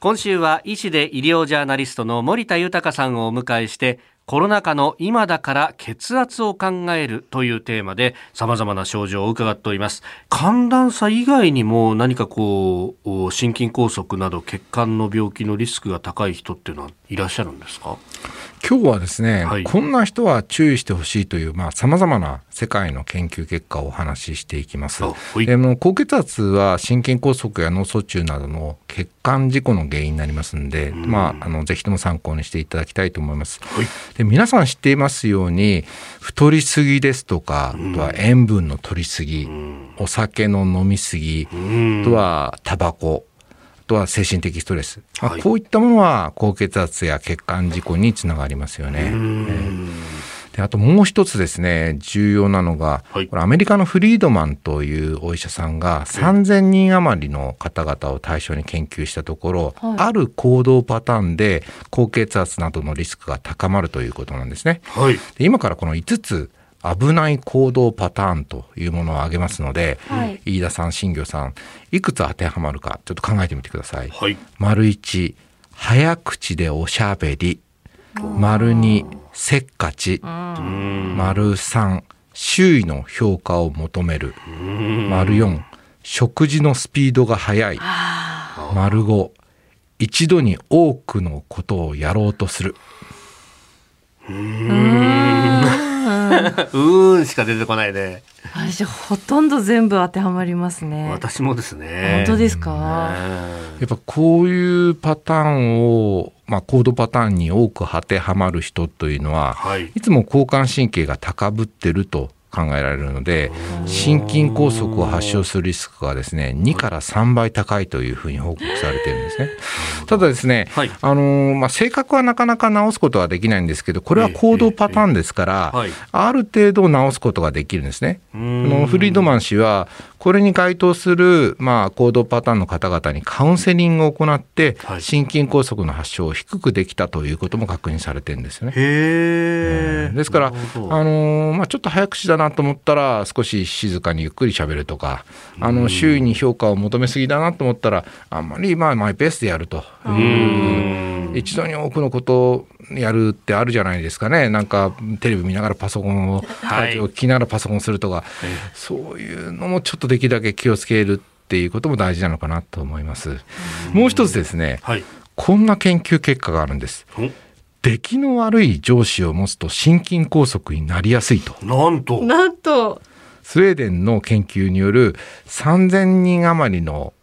今週は医師で医療ジャーナリストの森田豊さんをお迎えしてコロナ禍の今だから血圧を考えるというテーマで様々な症状を伺っております。寒暖差以外にも何かこう心筋梗塞など血管の病気のリスクが高い人っていうのはいらっしゃるんですか？今日はですね、はい、こんな人は注意してほしいという、まあ、様々な世界の研究結果をお話ししていきます。でも高血圧は心筋梗塞や脳卒中などの血管事故の原因になりますんで、ん。まあ、あのぜひとも参考にしていただきたいと思います。はい、で皆さん知っていますように太りすぎですとか、あとは塩分の取りすぎ、お酒の飲みすぎ、あとはタバコとは精神的ストレス、はい、こういったものは高血圧や血管事故につながりますよね。であともう一つですね重要なのが、はい、これアメリカのフリードマンというお医者さんが3,000人余りの方々を対象に研究したところ、はい、ある行動パターンで高血圧などのリスクが高まるということなんですね。はい、で今からこの5つ危ない行動パターンというものを挙げますので、はい、飯田さん、新業さん、いくつ当てはまるか、ちょっと考えてみてください。はい、丸一、早口でおしゃべり。丸二、せっかち。丸三、周囲の評価を求める。丸四、食事のスピードが速い。丸五、一度に多くのことをやろうとする。うんうーんしか出てこないで。私ほとんど全部当てはまりますね。私もですね。本当ですか？やっぱこういうパターンを、まあ、コードパターンに多く当てはまる人というのは、はい、いつも交感神経が高ぶってると考えられるので心筋梗塞を発症するリスクがですね2から3倍高いというふうに報告されているんですね。ただですね、はい、あのまあ、性格はなかなか治すことはできないんですけどこれは行動パターンですから、ある程度治すことができるんですね。フリードマン氏はこれに該当する、まあ、行動パターンの方々にカウンセリングを行って、心筋梗塞の発症を低くできたということも確認されてるんですよね。へですから、あのまあ、ちょっと早口だなと思ったら少し静かにゆっくりしゃべるとかあの周囲に評価を求めすぎだなと思ったらあんまりまあマイペースでやると。いう一度に多くのことをやるってあるじゃないですかね。なんかテレビ見ながらパソコンを、はい、聞きながらパソコンするとか、そういうのもちょっとできるだけ気をつけるっていうことも大事なのかなと思います。もう一つですね、はい、こんな研究結果があるんです。出来の悪い上司を持つと心筋梗塞になりやすいと。なんと。なんと。スウェーデンの研究による3000人余りの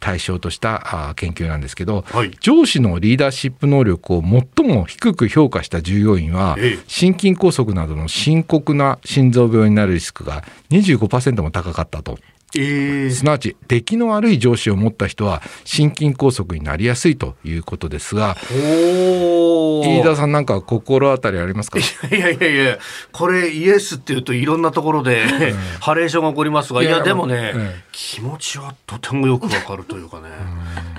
対象とした研究なんですけど、はい、上司のリーダーシップ能力を最も低く評価した従業員は、ええ、心筋梗塞などの深刻な心臓病になるリスクが25%も高かったと。えー、すなわち出来の悪い上司を持った人は心筋梗塞になりやすいということですが飯田さんなんか心当たりありますか？いやいやいやこれイエスっていうといろんなところで、ハレーションが起こりますがいやでもね、気持ちはとてもよくわかるというかね。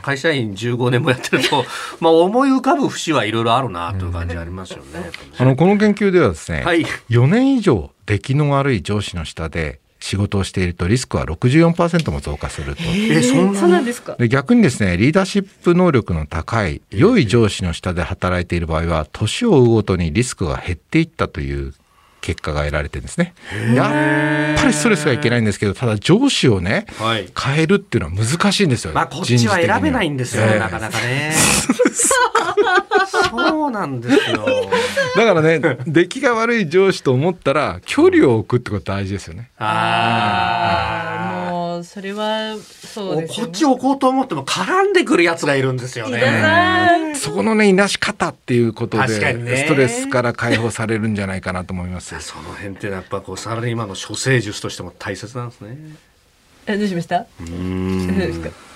会社員15年もやってると、まあ、思い浮かぶ節はいろいろあるなという感じありますよね。あのこの研究ではですね、はい、4年以上出来の悪い上司の下で仕事をしているとリスクは64%も増加すると。えー、そんなんですかで逆にですねリーダーシップ能力の高い良い上司の下で働いている場合は年を追うごとにリスクが減っていったという結果が得られてるんですね。やっぱりストレスがいけないんですけど、ただ上司をね、はい、変えるっていうのは難しいんですよ。まあこっちは選べないんですよ、なかなかね。そうなんですよ。だからね、出来が悪い上司と思ったら、距離を置くってこと大事ですよね。ああ、もう、それは、そうです、ね、こっち置こうと思っても絡んでくるやつがいるんですよね。そこのね、いなし方っていうことで、ね、ストレスから解放されるんじゃないかなと思います。その辺ってやっぱこう、サラリーマンの処世術としても大切なんですね。え、どうしました？うん。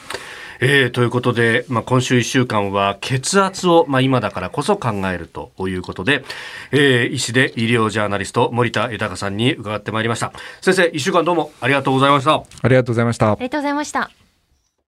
えー、ということで、まあ、今週1週間は血圧を、まあ、今だからこそ考えるということで、えー、医師で医療ジャーナリスト森田豊さんに伺ってまいりました。先生1週間どうもありがとうございました。ありがとうございました。ありがとうございました